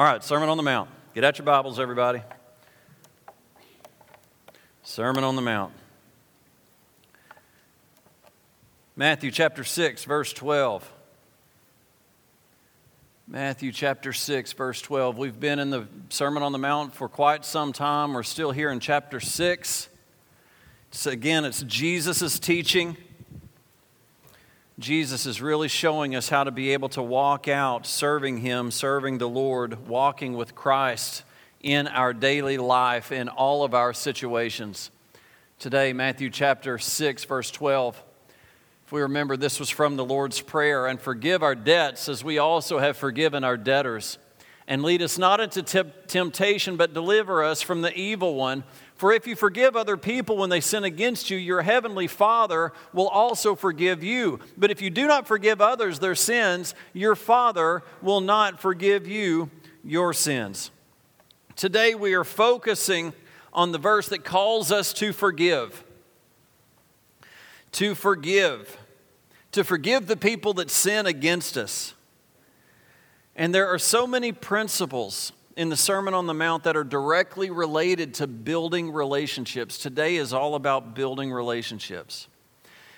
All right, Sermon on the Mount. Get out your Bibles, everybody. Sermon on the Mount. Matthew chapter 6, verse 12. Matthew chapter 6, verse 12. We've been in the Sermon on the Mount for quite some time. We're still here in chapter 6. So again, it's Jesus' teaching. Jesus is really showing us how to be able to walk out serving Him, serving the Lord, walking with Christ in our daily life, in all of our situations. Today, Matthew chapter 6, verse 12. If we remember, this was from the Lord's Prayer and forgive our debts as we also have forgiven our debtors. And lead us not into temptation, but deliver us from the evil one. For if you forgive other people when they sin against you, your heavenly Father will also forgive you. But if you do not forgive others their sins, your Father will not forgive you your sins. Today we are focusing on the verse that calls us to forgive. To forgive. To forgive the people that sin against us. And there are so many principles in the Sermon on the Mount that are directly related to building relationships. Today is all about building relationships.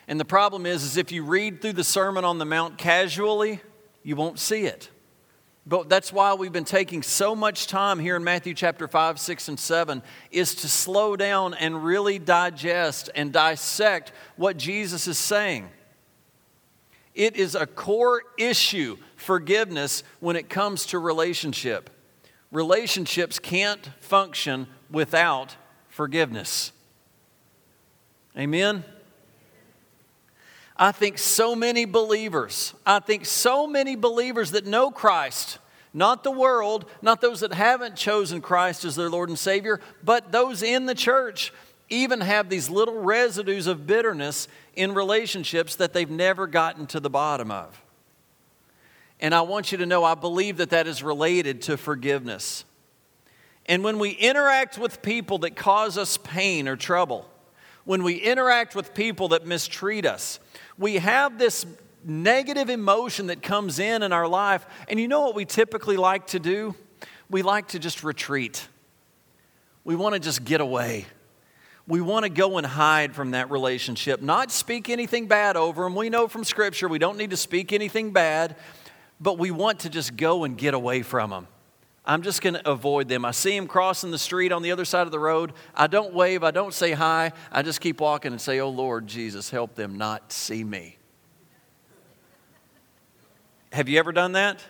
And the problem is, is if you read through the Sermon on the Mount casually, you won't see it. But that's why we've been taking so much time here in Matthew chapter 5, 6, and 7 is to slow down and really digest and dissect what Jesus is saying. It is a core issue, forgiveness, when it comes to relationship relationships can't function without forgiveness. Amen? I think so many believers, I think so many believers that know Christ, not the world, not those that haven't chosen Christ as their Lord and Savior, but those in the church, even have these little residues of bitterness in relationships that they've never gotten to the bottom of. And I want you to know I believe that that is related to forgiveness. And when we interact with people that cause us pain or trouble, when we interact with people that mistreat us, we have this negative emotion that comes in in our life. And you know what we typically like to do? We like to just retreat. We want to just get away. We want to go and hide from that relationship, not speak anything bad over them. We know from Scripture we don't need to speak anything bad but we want to just go and get away from them. I'm just going to avoid them. I see them crossing the street on the other side of the road. I don't wave, I don't say hi. I just keep walking and say, Oh Lord Jesus, help them not see me. Have you ever done that?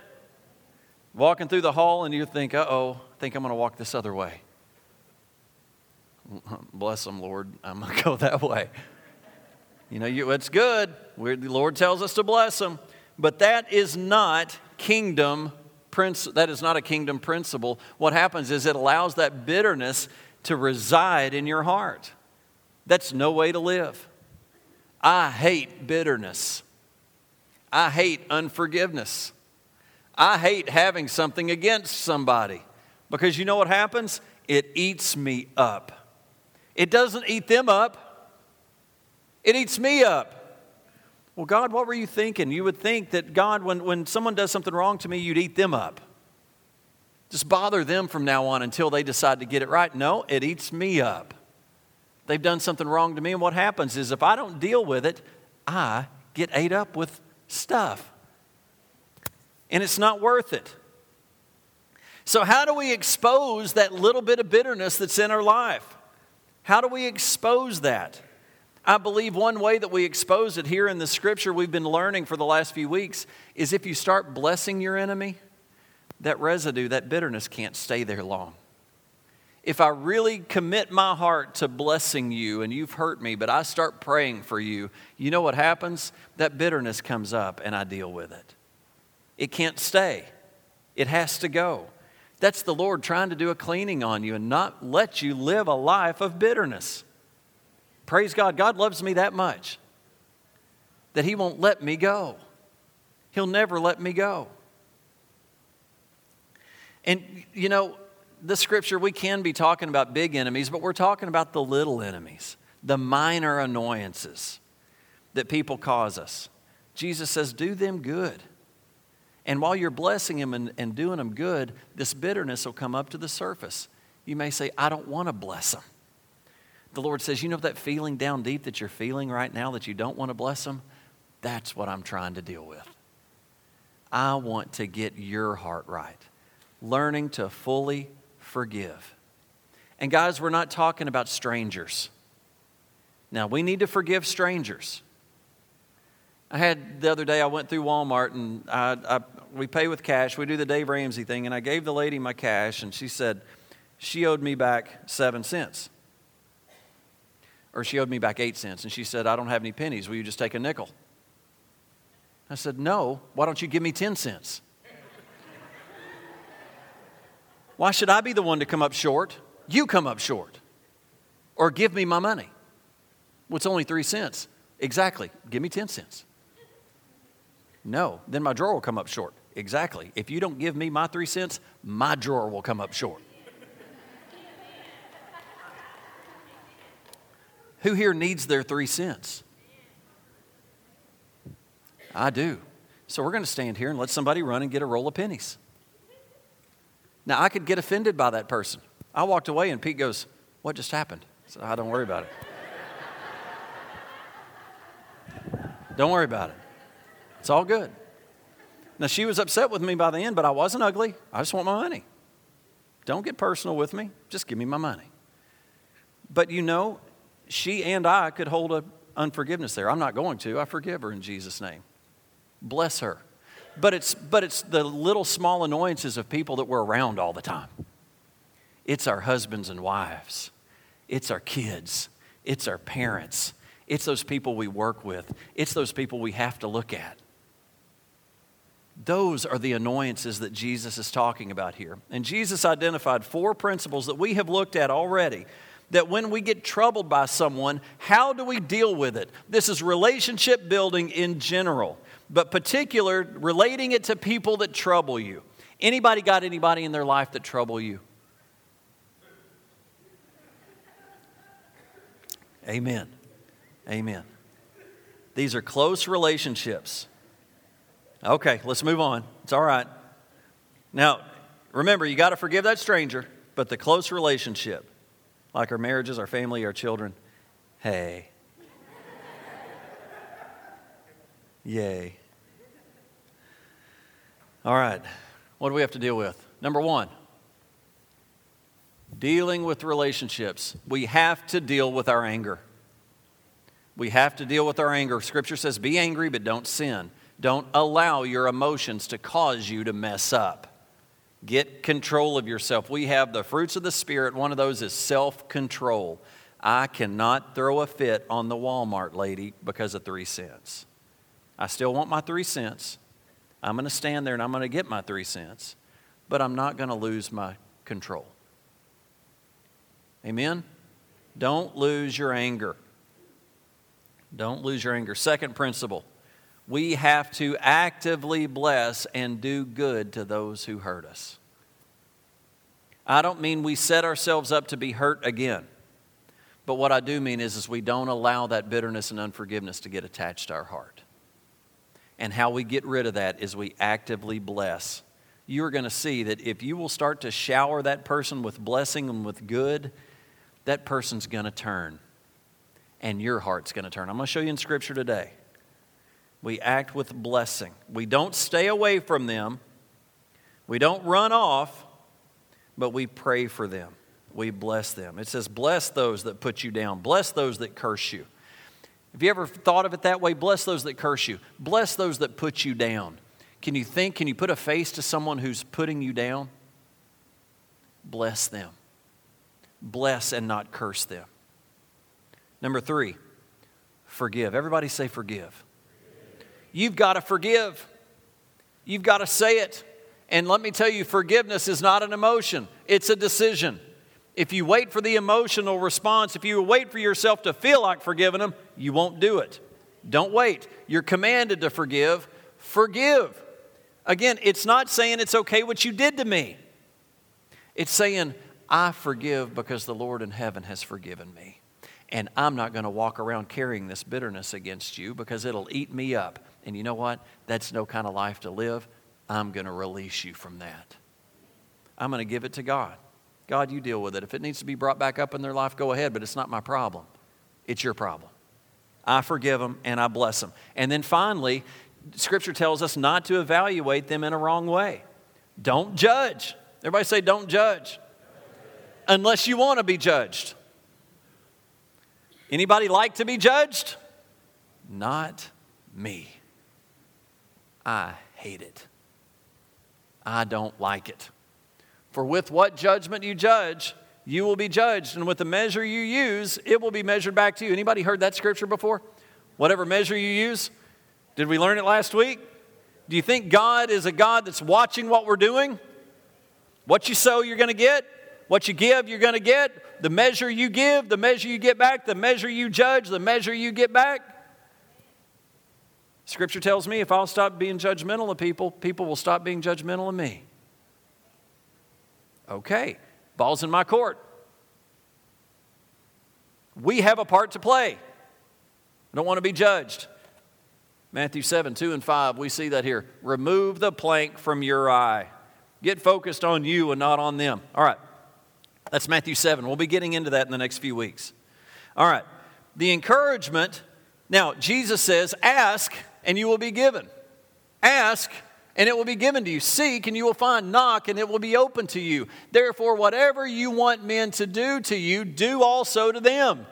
Walking through the hall and you think, Uh oh, I think I'm going to walk this other way. Bless them, Lord. I'm going to go that way. You know, you, it's good. We're, the Lord tells us to bless them. But that is not kingdom that is not a kingdom principle. What happens is it allows that bitterness to reside in your heart. That's no way to live. I hate bitterness. I hate unforgiveness. I hate having something against somebody because you know what happens? It eats me up. It doesn't eat them up, it eats me up. Well, God, what were you thinking? You would think that God, when, when someone does something wrong to me, you'd eat them up. Just bother them from now on until they decide to get it right. No, it eats me up. They've done something wrong to me, and what happens is if I don't deal with it, I get ate up with stuff. And it's not worth it. So, how do we expose that little bit of bitterness that's in our life? How do we expose that? I believe one way that we expose it here in the scripture we've been learning for the last few weeks is if you start blessing your enemy, that residue, that bitterness can't stay there long. If I really commit my heart to blessing you and you've hurt me, but I start praying for you, you know what happens? That bitterness comes up and I deal with it. It can't stay, it has to go. That's the Lord trying to do a cleaning on you and not let you live a life of bitterness. Praise God, God loves me that much that He won't let me go. He'll never let me go. And, you know, the scripture, we can be talking about big enemies, but we're talking about the little enemies, the minor annoyances that people cause us. Jesus says, do them good. And while you're blessing them and, and doing them good, this bitterness will come up to the surface. You may say, I don't want to bless them. The Lord says, You know that feeling down deep that you're feeling right now that you don't want to bless them? That's what I'm trying to deal with. I want to get your heart right. Learning to fully forgive. And guys, we're not talking about strangers. Now, we need to forgive strangers. I had the other day, I went through Walmart and I, I, we pay with cash. We do the Dave Ramsey thing. And I gave the lady my cash and she said she owed me back seven cents. Or she owed me back eight cents. And she said, I don't have any pennies. Will you just take a nickel? I said, No. Why don't you give me 10 cents? Why should I be the one to come up short? You come up short. Or give me my money. Well, it's only three cents. Exactly. Give me 10 cents. No, then my drawer will come up short. Exactly. If you don't give me my three cents, my drawer will come up short. Who here needs their three cents? I do. So we're going to stand here and let somebody run and get a roll of pennies. Now, I could get offended by that person. I walked away and Pete goes, What just happened? So I don't worry about it. don't worry about it. It's all good. Now, she was upset with me by the end, but I wasn't ugly. I just want my money. Don't get personal with me. Just give me my money. But you know, she and I could hold a unforgiveness there. I'm not going to. I forgive her in Jesus' name. Bless her. But it's, but it's the little small annoyances of people that we're around all the time. It's our husbands and wives, it's our kids, it's our parents, it's those people we work with, it's those people we have to look at. Those are the annoyances that Jesus is talking about here. And Jesus identified four principles that we have looked at already. That when we get troubled by someone, how do we deal with it? This is relationship building in general, but particular relating it to people that trouble you. Anybody got anybody in their life that trouble you? Amen. Amen. These are close relationships. Okay, let's move on. It's all right. Now, remember, you got to forgive that stranger, but the close relationship, like our marriages, our family, our children, hey. Yay. All right, what do we have to deal with? Number one, dealing with relationships. We have to deal with our anger. We have to deal with our anger. Scripture says, be angry, but don't sin. Don't allow your emotions to cause you to mess up. Get control of yourself. We have the fruits of the Spirit. One of those is self control. I cannot throw a fit on the Walmart lady because of three cents. I still want my three cents. I'm going to stand there and I'm going to get my three cents, but I'm not going to lose my control. Amen? Don't lose your anger. Don't lose your anger. Second principle we have to actively bless and do good to those who hurt us. I don't mean we set ourselves up to be hurt again. But what I do mean is, is we don't allow that bitterness and unforgiveness to get attached to our heart. And how we get rid of that is we actively bless. You're going to see that if you will start to shower that person with blessing and with good, that person's going to turn. And your heart's going to turn. I'm going to show you in Scripture today we act with blessing. We don't stay away from them, we don't run off, but we pray for them. We bless them. It says, Bless those that put you down, bless those that curse you. Have you ever thought of it that way? Bless those that curse you, bless those that put you down. Can you think, can you put a face to someone who's putting you down? Bless them. Bless and not curse them. Number three, forgive. Everybody say forgive. You've got to forgive. You've got to say it. And let me tell you, forgiveness is not an emotion, it's a decision. If you wait for the emotional response, if you wait for yourself to feel like forgiving them, you won't do it. Don't wait. You're commanded to forgive. Forgive. Again, it's not saying it's okay what you did to me. It's saying, I forgive because the Lord in heaven has forgiven me. And I'm not going to walk around carrying this bitterness against you because it'll eat me up. And you know what? That's no kind of life to live. I'm going to release you from that. I'm going to give it to God. God, you deal with it. If it needs to be brought back up in their life, go ahead, but it's not my problem. It's your problem. I forgive them and I bless them. And then finally, Scripture tells us not to evaluate them in a wrong way. Don't judge. Everybody say, don't judge. Unless you want to be judged. Anybody like to be judged? Not me. I hate it. I don't like it. For with what judgment you judge, you will be judged, and with the measure you use, it will be measured back to you. Anybody heard that scripture before? Whatever measure you use. Did we learn it last week? Do you think God is a God that's watching what we're doing? What you sow, you're going to get. What you give, you're going to get. The measure you give, the measure you get back. The measure you judge, the measure you get back. Scripture tells me if I'll stop being judgmental of people, people will stop being judgmental of me. Okay, ball's in my court. We have a part to play. I don't want to be judged. Matthew 7, 2 and 5, we see that here. Remove the plank from your eye. Get focused on you and not on them. All right, that's Matthew 7. We'll be getting into that in the next few weeks. All right, the encouragement. Now, Jesus says, Ask and you will be given. Ask and it will be given to you. Seek, and you will find. Knock, and it will be open to you. Therefore, whatever you want men to do to you, do also to them.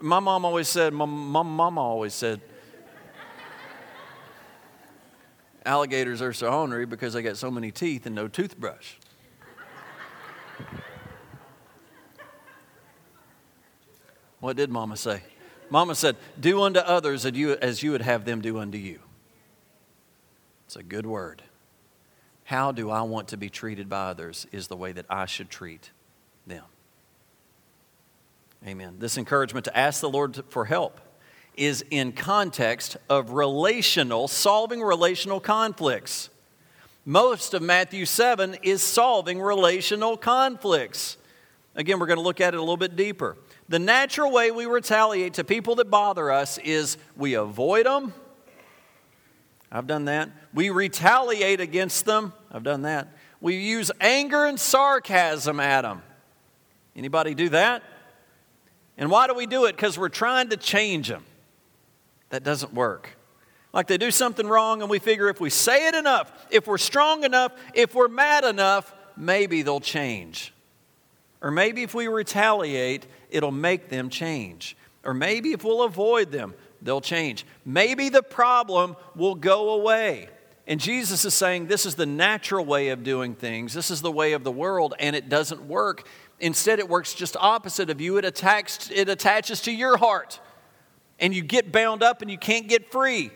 My mom always said, my, my mama always said, alligators are so ornery because they got so many teeth and no toothbrush. what did mama say? Mama said, Do unto others as you, as you would have them do unto you. It's a good word. How do I want to be treated by others is the way that I should treat them. Amen. This encouragement to ask the Lord for help is in context of relational, solving relational conflicts. Most of Matthew 7 is solving relational conflicts. Again, we're going to look at it a little bit deeper. The natural way we retaliate to people that bother us is we avoid them I've done that. We retaliate against them. I've done that. We use anger and sarcasm at them. Anybody do that? And why do we do it? Because we're trying to change them. That doesn't work. Like they do something wrong, and we figure if we say it enough, if we're strong enough, if we're mad enough, maybe they'll change. Or maybe if we retaliate, it'll make them change. Or maybe if we'll avoid them, they'll change. Maybe the problem will go away. And Jesus is saying this is the natural way of doing things. This is the way of the world, and it doesn't work. Instead, it works just opposite of you. It, attacks, it attaches to your heart. And you get bound up and you can't get free.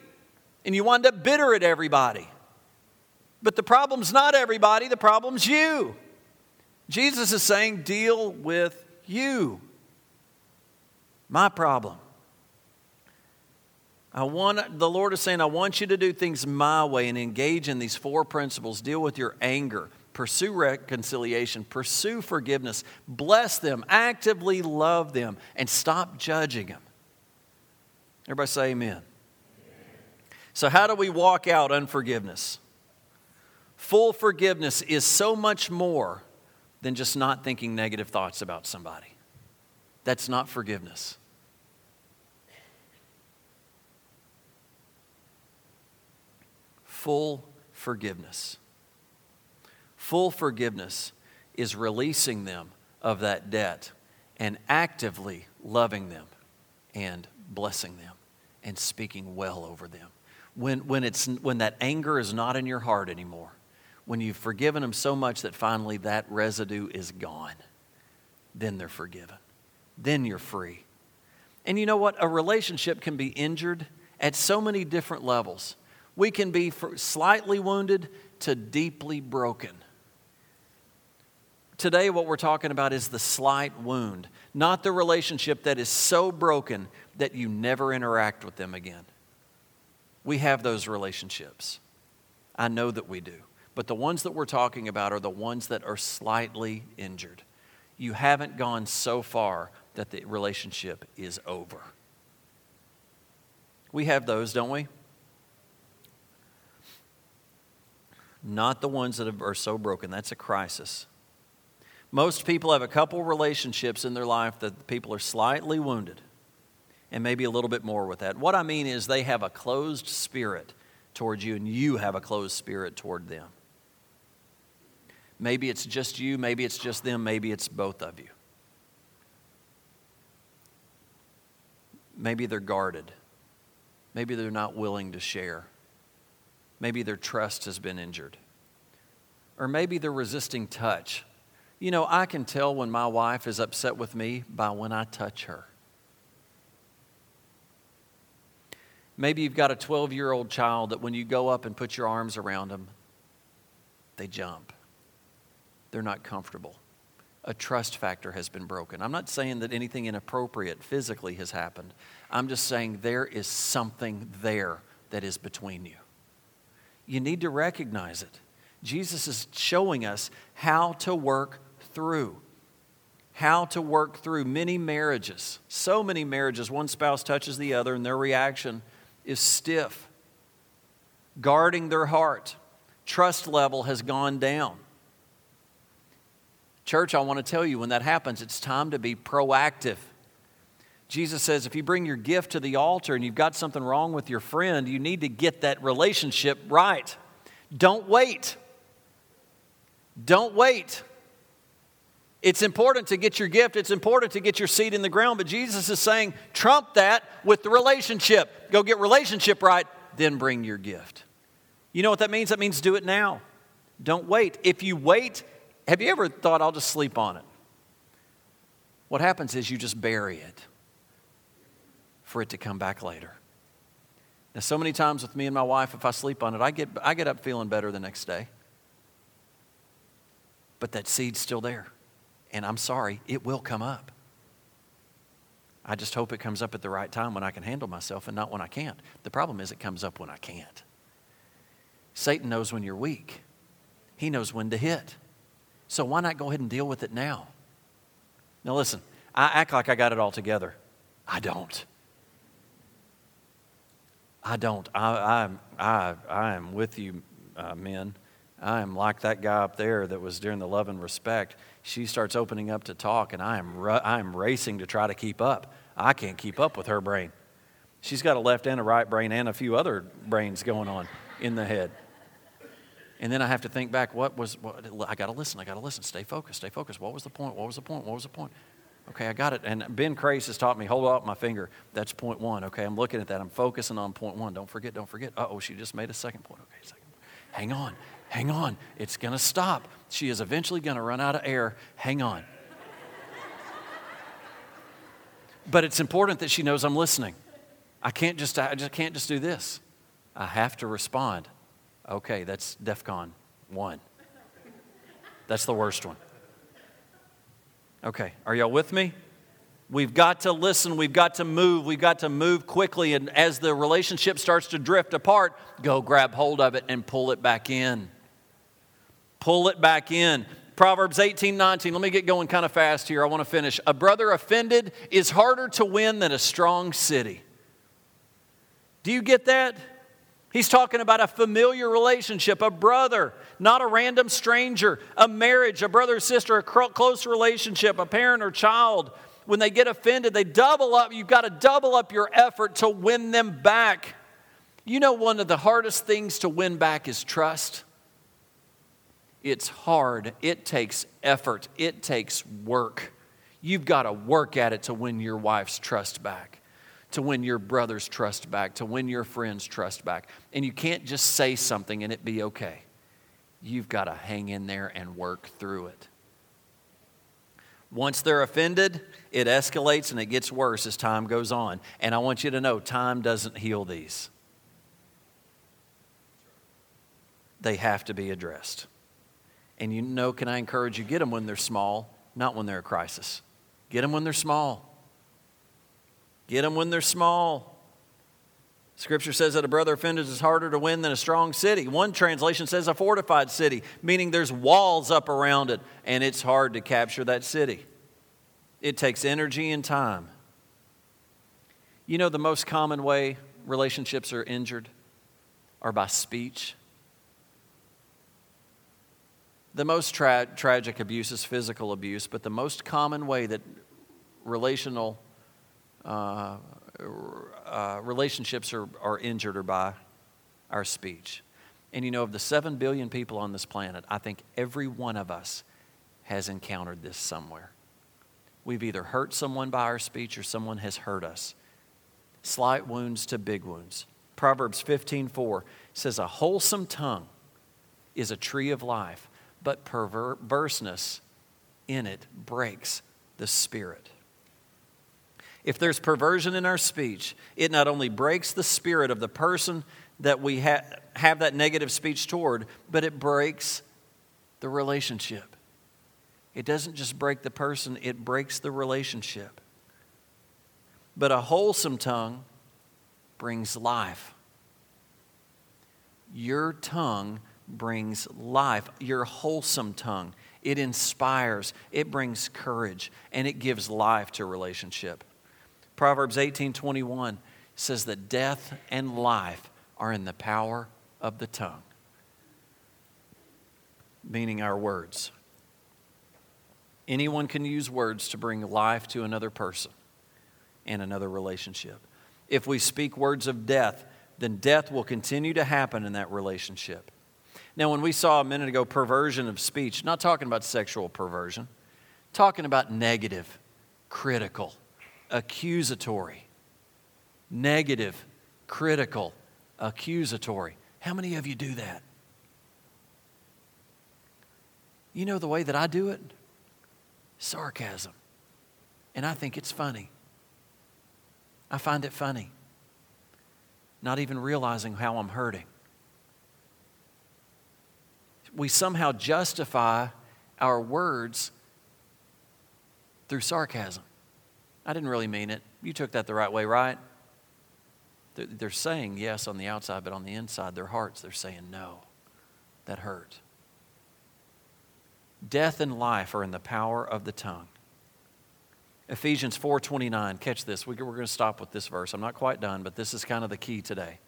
And you wind up bitter at everybody. But the problem's not everybody, the problem's you. Jesus is saying, deal with you. My problem. I want the Lord is saying, I want you to do things my way and engage in these four principles. Deal with your anger, pursue reconciliation, pursue forgiveness, bless them, actively love them, and stop judging them. Everybody say amen. So, how do we walk out unforgiveness? Full forgiveness is so much more than just not thinking negative thoughts about somebody. That's not forgiveness. full forgiveness. Full forgiveness is releasing them of that debt and actively loving them and blessing them and speaking well over them. When, when, it's, when that anger is not in your heart anymore, when you've forgiven them so much that finally that residue is gone, then they're forgiven. Then you're free. And you know what? A relationship can be injured at so many different levels. We can be slightly wounded to deeply broken. Today, what we're talking about is the slight wound, not the relationship that is so broken that you never interact with them again. We have those relationships. I know that we do. But the ones that we're talking about are the ones that are slightly injured. You haven't gone so far that the relationship is over. We have those, don't we? not the ones that are so broken. That's a crisis. Most people have a couple relationships in their life that people are slightly wounded, and maybe a little bit more with that. What I mean is they have a closed spirit towards you, and you have a closed spirit toward them. Maybe it's just you, maybe it's just them, maybe it's both of you. Maybe they're guarded. Maybe they're not willing to share. Maybe their trust has been injured. Or maybe they're resisting touch. You know, I can tell when my wife is upset with me by when I touch her. Maybe you've got a 12 year old child that when you go up and put your arms around them, they jump. They're not comfortable. A trust factor has been broken. I'm not saying that anything inappropriate physically has happened. I'm just saying there is something there that is between you. You need to recognize it. Jesus is showing us how to work through. How to work through many marriages. So many marriages, one spouse touches the other and their reaction is stiff, guarding their heart. Trust level has gone down. Church, I want to tell you when that happens, it's time to be proactive. Jesus says if you bring your gift to the altar and you've got something wrong with your friend, you need to get that relationship right. Don't wait. Don't wait. It's important to get your gift, it's important to get your seed in the ground, but Jesus is saying, trump that with the relationship. Go get relationship right, then bring your gift. You know what that means? That means do it now. Don't wait. If you wait, have you ever thought, I'll just sleep on it? What happens is you just bury it for it to come back later. Now, so many times with me and my wife, if I sleep on it, I get, I get up feeling better the next day. But that seed's still there. And I'm sorry, it will come up. I just hope it comes up at the right time when I can handle myself and not when I can't. The problem is, it comes up when I can't. Satan knows when you're weak, he knows when to hit. So why not go ahead and deal with it now? Now, listen, I act like I got it all together. I don't. I don't. I, I, I, I am with you, uh, men. I am like that guy up there that was during the love and respect. She starts opening up to talk, and I am, ru- I am racing to try to keep up. I can't keep up with her brain. She's got a left and a right brain and a few other brains going on in the head. And then I have to think back what was, what, I got to listen, I got to listen, stay focused, stay focused. What was the point? What was the point? What was the point? Okay, I got it. And Ben Crace has taught me, hold up my finger. That's point one. Okay, I'm looking at that. I'm focusing on point one. Don't forget, don't forget. Uh oh, she just made a second point. Okay, second. Hang on, hang on. It's going to stop. She is eventually going to run out of air. Hang on. but it's important that she knows I'm listening. I can't just, I just can't just do this. I have to respond. Okay, that's DEFCON one. That's the worst one. Okay, are y'all with me? We've got to listen, we've got to move, we've got to move quickly. And as the relationship starts to drift apart, go grab hold of it and pull it back in. Pull it back in. Proverbs 18, 19. Let me get going kind of fast here. I want to finish. A brother offended is harder to win than a strong city. Do you get that? He's talking about a familiar relationship, a brother, not a random stranger, a marriage, a brother or sister, a close relationship, a parent or child. When they get offended, they double up. You've got to double up your effort to win them back. You know, one of the hardest things to win back is trust. It's hard, it takes effort, it takes work. You've got to work at it to win your wife's trust back to win your brother's trust back, to win your friend's trust back. And you can't just say something and it be okay. You've got to hang in there and work through it. Once they're offended, it escalates and it gets worse as time goes on. And I want you to know time doesn't heal these, they have to be addressed. And you know, can I encourage you, get them when they're small, not when they're a crisis. Get them when they're small. Get them when they're small. Scripture says that a brother offended is harder to win than a strong city. One translation says a fortified city, meaning there's walls up around it, and it's hard to capture that city. It takes energy and time. You know, the most common way relationships are injured are by speech. The most tra- tragic abuse is physical abuse, but the most common way that relational uh, uh, relationships are, are injured are by our speech. And you know, of the 7 billion people on this planet, I think every one of us has encountered this somewhere. We've either hurt someone by our speech or someone has hurt us. Slight wounds to big wounds. Proverbs 15:4 says a wholesome tongue is a tree of life, but perverseness in it breaks the spirit. If there's perversion in our speech, it not only breaks the spirit of the person that we ha- have that negative speech toward, but it breaks the relationship. It doesn't just break the person, it breaks the relationship. But a wholesome tongue brings life. Your tongue brings life, your wholesome tongue. It inspires, it brings courage, and it gives life to relationship. Proverbs 18:21 says that death and life are in the power of the tongue, meaning our words. Anyone can use words to bring life to another person and another relationship. If we speak words of death, then death will continue to happen in that relationship. Now, when we saw a minute ago perversion of speech, not talking about sexual perversion, talking about negative, critical, accusatory, negative, critical, accusatory. How many of you do that? You know the way that I do it? Sarcasm. And I think it's funny. I find it funny. Not even realizing how I'm hurting. We somehow justify our words through sarcasm. I didn't really mean it. You took that the right way, right? They're saying yes on the outside, but on the inside, their hearts, they're saying no. That hurt. Death and life are in the power of the tongue. Ephesians 4:29. Catch this. We're going to stop with this verse. I'm not quite done, but this is kind of the key today.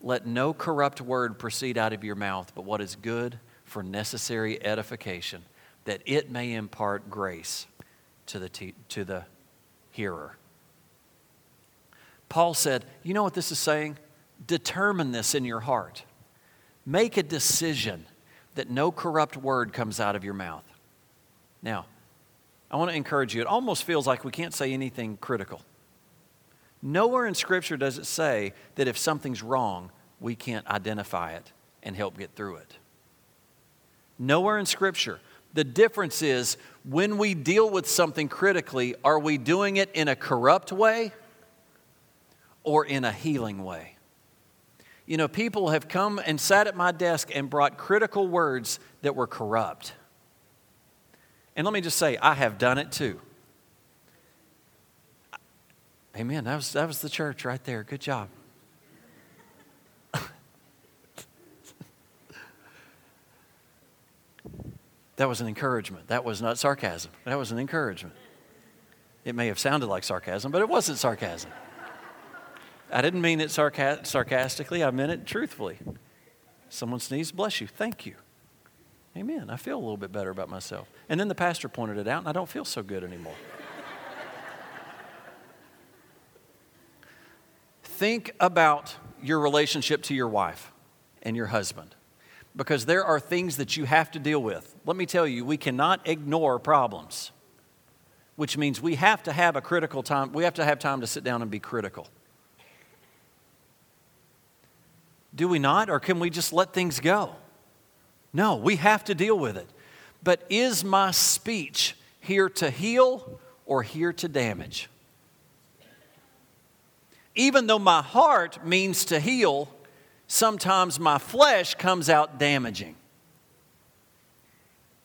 Let no corrupt word proceed out of your mouth, but what is good for necessary edification, that it may impart grace to the, te- to the hearer. Paul said, You know what this is saying? Determine this in your heart. Make a decision that no corrupt word comes out of your mouth. Now, I want to encourage you. It almost feels like we can't say anything critical. Nowhere in Scripture does it say that if something's wrong, we can't identify it and help get through it. Nowhere in Scripture. The difference is when we deal with something critically, are we doing it in a corrupt way or in a healing way? You know, people have come and sat at my desk and brought critical words that were corrupt. And let me just say, I have done it too. Amen. That was, that was the church right there. Good job. That was an encouragement. That was not sarcasm. That was an encouragement. It may have sounded like sarcasm, but it wasn't sarcasm. I didn't mean it sarca- sarcastically, I meant it truthfully. Someone sneezed, bless you. Thank you. Amen. I feel a little bit better about myself. And then the pastor pointed it out, and I don't feel so good anymore. Think about your relationship to your wife and your husband because there are things that you have to deal with. Let me tell you, we cannot ignore problems, which means we have to have a critical time, we have to have time to sit down and be critical. Do we not? Or can we just let things go? No, we have to deal with it. But is my speech here to heal or here to damage? Even though my heart means to heal, sometimes my flesh comes out damaging.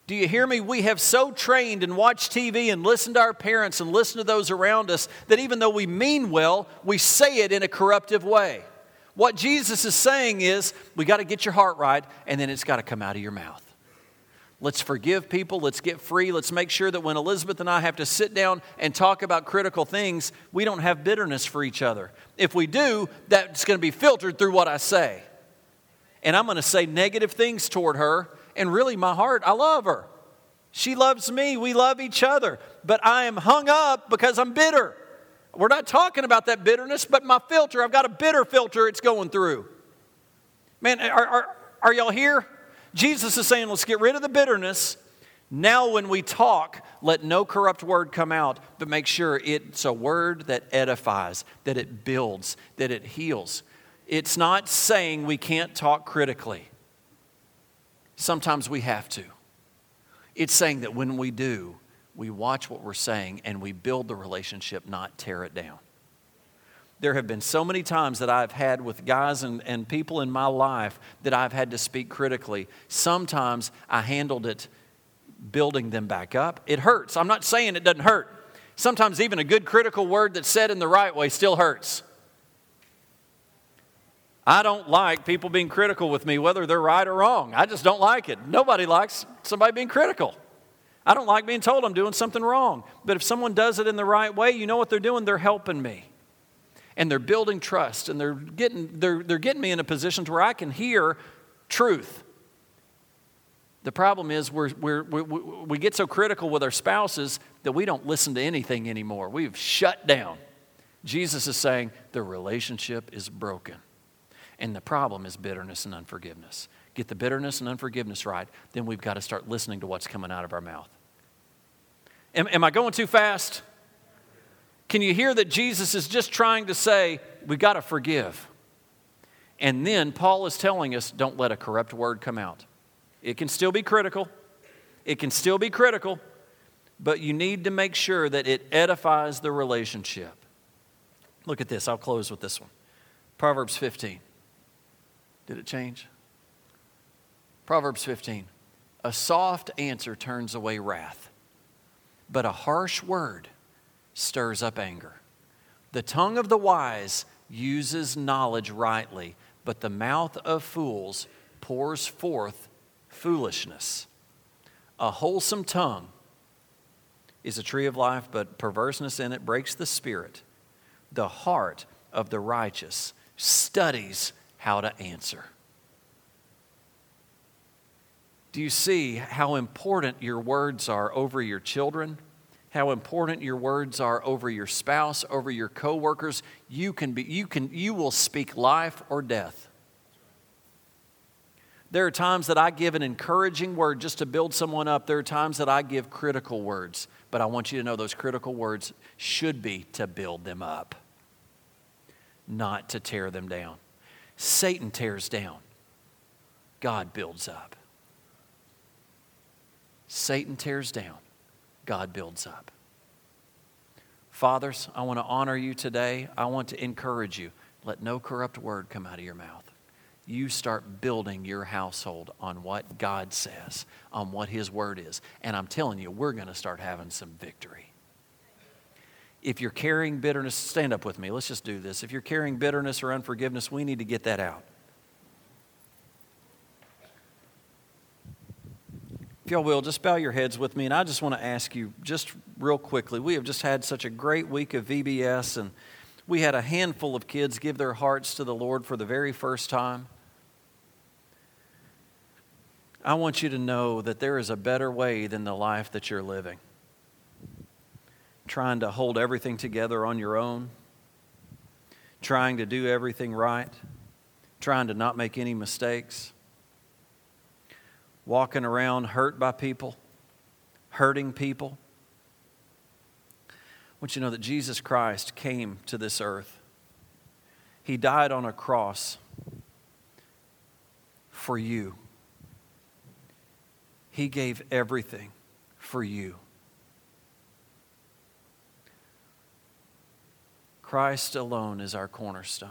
Do you hear me? We have so trained and watched TV and listened to our parents and listened to those around us that even though we mean well, we say it in a corruptive way. What Jesus is saying is, we got to get your heart right, and then it's got to come out of your mouth. Let's forgive people. Let's get free. Let's make sure that when Elizabeth and I have to sit down and talk about critical things, we don't have bitterness for each other. If we do, that's going to be filtered through what I say. And I'm going to say negative things toward her, And really, my heart, I love her. She loves me. We love each other. But I am hung up because I'm bitter. We're not talking about that bitterness, but my filter, I've got a bitter filter it's going through. Man, are, are, are y'all here? Jesus is saying, let's get rid of the bitterness. Now, when we talk, let no corrupt word come out, but make sure it's a word that edifies, that it builds, that it heals. It's not saying we can't talk critically. Sometimes we have to. It's saying that when we do, we watch what we're saying and we build the relationship, not tear it down. There have been so many times that I've had with guys and, and people in my life that I've had to speak critically. Sometimes I handled it building them back up. It hurts. I'm not saying it doesn't hurt. Sometimes even a good critical word that's said in the right way still hurts. I don't like people being critical with me, whether they're right or wrong. I just don't like it. Nobody likes somebody being critical. I don't like being told I'm doing something wrong. But if someone does it in the right way, you know what they're doing? They're helping me. And they're building trust and they're getting, they're, they're getting me in a position to where I can hear truth. The problem is we're, we're, we, we get so critical with our spouses that we don't listen to anything anymore. We've shut down. Jesus is saying the relationship is broken. And the problem is bitterness and unforgiveness. Get the bitterness and unforgiveness right, then we've got to start listening to what's coming out of our mouth. Am, am I going too fast? Can you hear that Jesus is just trying to say, we've got to forgive? And then Paul is telling us, don't let a corrupt word come out. It can still be critical, it can still be critical, but you need to make sure that it edifies the relationship. Look at this. I'll close with this one Proverbs 15. Did it change? Proverbs 15. A soft answer turns away wrath, but a harsh word stirs up anger. The tongue of the wise uses knowledge rightly, but the mouth of fools pours forth foolishness. A wholesome tongue is a tree of life, but perverseness in it breaks the spirit. The heart of the righteous studies how to answer. Do you see how important your words are over your children? How important your words are over your spouse, over your coworkers? You can be you can you will speak life or death. There are times that I give an encouraging word just to build someone up. There are times that I give critical words, but I want you to know those critical words should be to build them up, not to tear them down. Satan tears down, God builds up. Satan tears down, God builds up. Fathers, I want to honor you today. I want to encourage you. Let no corrupt word come out of your mouth. You start building your household on what God says, on what His Word is. And I'm telling you, we're going to start having some victory. If you're carrying bitterness, stand up with me. Let's just do this. If you're carrying bitterness or unforgiveness, we need to get that out. If y'all will, just bow your heads with me. And I just want to ask you, just real quickly, we have just had such a great week of VBS, and we had a handful of kids give their hearts to the Lord for the very first time. I want you to know that there is a better way than the life that you're living trying to hold everything together on your own, trying to do everything right, trying to not make any mistakes, walking around hurt by people, hurting people. I want you to know that Jesus Christ came to this earth. He died on a cross for you. He gave everything for you. Christ alone is our cornerstone.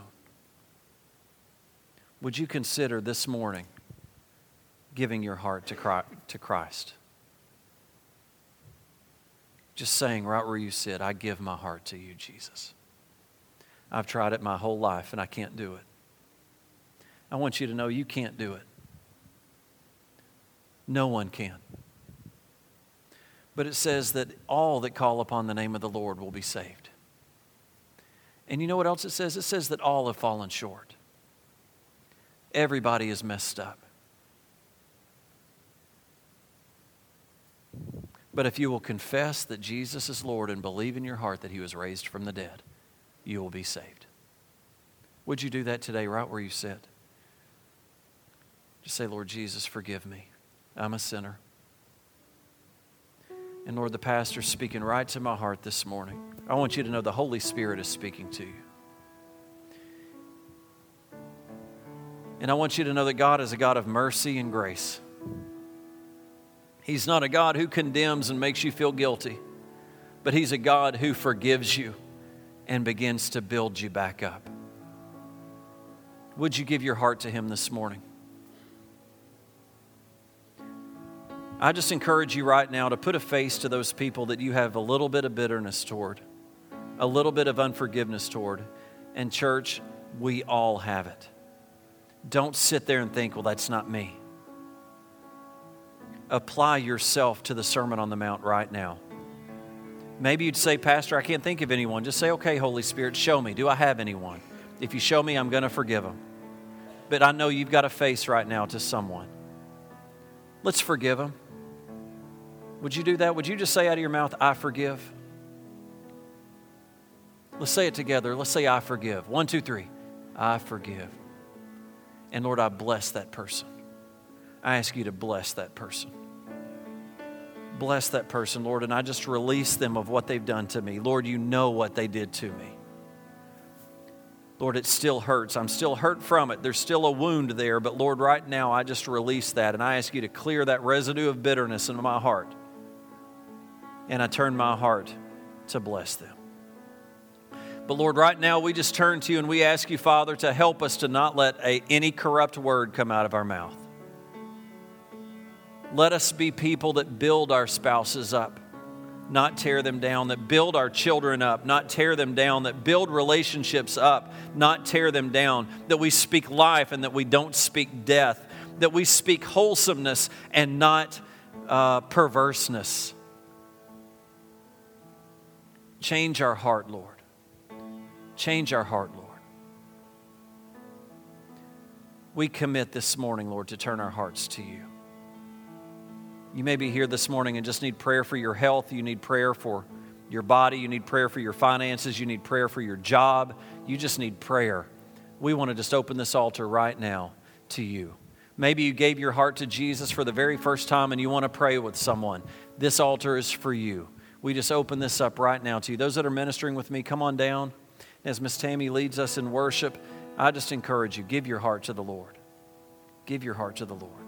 Would you consider this morning giving your heart to Christ? Just saying right where you sit, I give my heart to you, Jesus. I've tried it my whole life and I can't do it. I want you to know you can't do it. No one can. But it says that all that call upon the name of the Lord will be saved. And you know what else it says? It says that all have fallen short. Everybody is messed up. But if you will confess that Jesus is Lord and believe in your heart that he was raised from the dead, you will be saved. Would you do that today, right where you sit? Just say, Lord Jesus, forgive me. I'm a sinner. And Lord, the pastor's speaking right to my heart this morning. I want you to know the Holy Spirit is speaking to you. And I want you to know that God is a God of mercy and grace. He's not a God who condemns and makes you feel guilty, but He's a God who forgives you and begins to build you back up. Would you give your heart to Him this morning? I just encourage you right now to put a face to those people that you have a little bit of bitterness toward, a little bit of unforgiveness toward. And, church, we all have it. Don't sit there and think, well, that's not me. Apply yourself to the Sermon on the Mount right now. Maybe you'd say, Pastor, I can't think of anyone. Just say, okay, Holy Spirit, show me. Do I have anyone? If you show me, I'm going to forgive them. But I know you've got a face right now to someone. Let's forgive them. Would you do that? Would you just say out of your mouth, I forgive? Let's say it together. Let's say, I forgive. One, two, three. I forgive. And Lord, I bless that person. I ask you to bless that person. Bless that person, Lord, and I just release them of what they've done to me. Lord, you know what they did to me. Lord, it still hurts. I'm still hurt from it. There's still a wound there, but Lord, right now I just release that and I ask you to clear that residue of bitterness in my heart. And I turn my heart to bless them. But Lord, right now we just turn to you and we ask you, Father, to help us to not let a, any corrupt word come out of our mouth. Let us be people that build our spouses up not tear them down, that build our children up, not tear them down, that build relationships up, not tear them down, that we speak life and that we don't speak death, that we speak wholesomeness and not uh, perverseness. Change our heart, Lord. Change our heart, Lord. We commit this morning, Lord, to turn our hearts to you. You may be here this morning and just need prayer for your health. You need prayer for your body. You need prayer for your finances. You need prayer for your job. You just need prayer. We want to just open this altar right now to you. Maybe you gave your heart to Jesus for the very first time and you want to pray with someone. This altar is for you. We just open this up right now to you. Those that are ministering with me, come on down. As Miss Tammy leads us in worship, I just encourage you give your heart to the Lord. Give your heart to the Lord.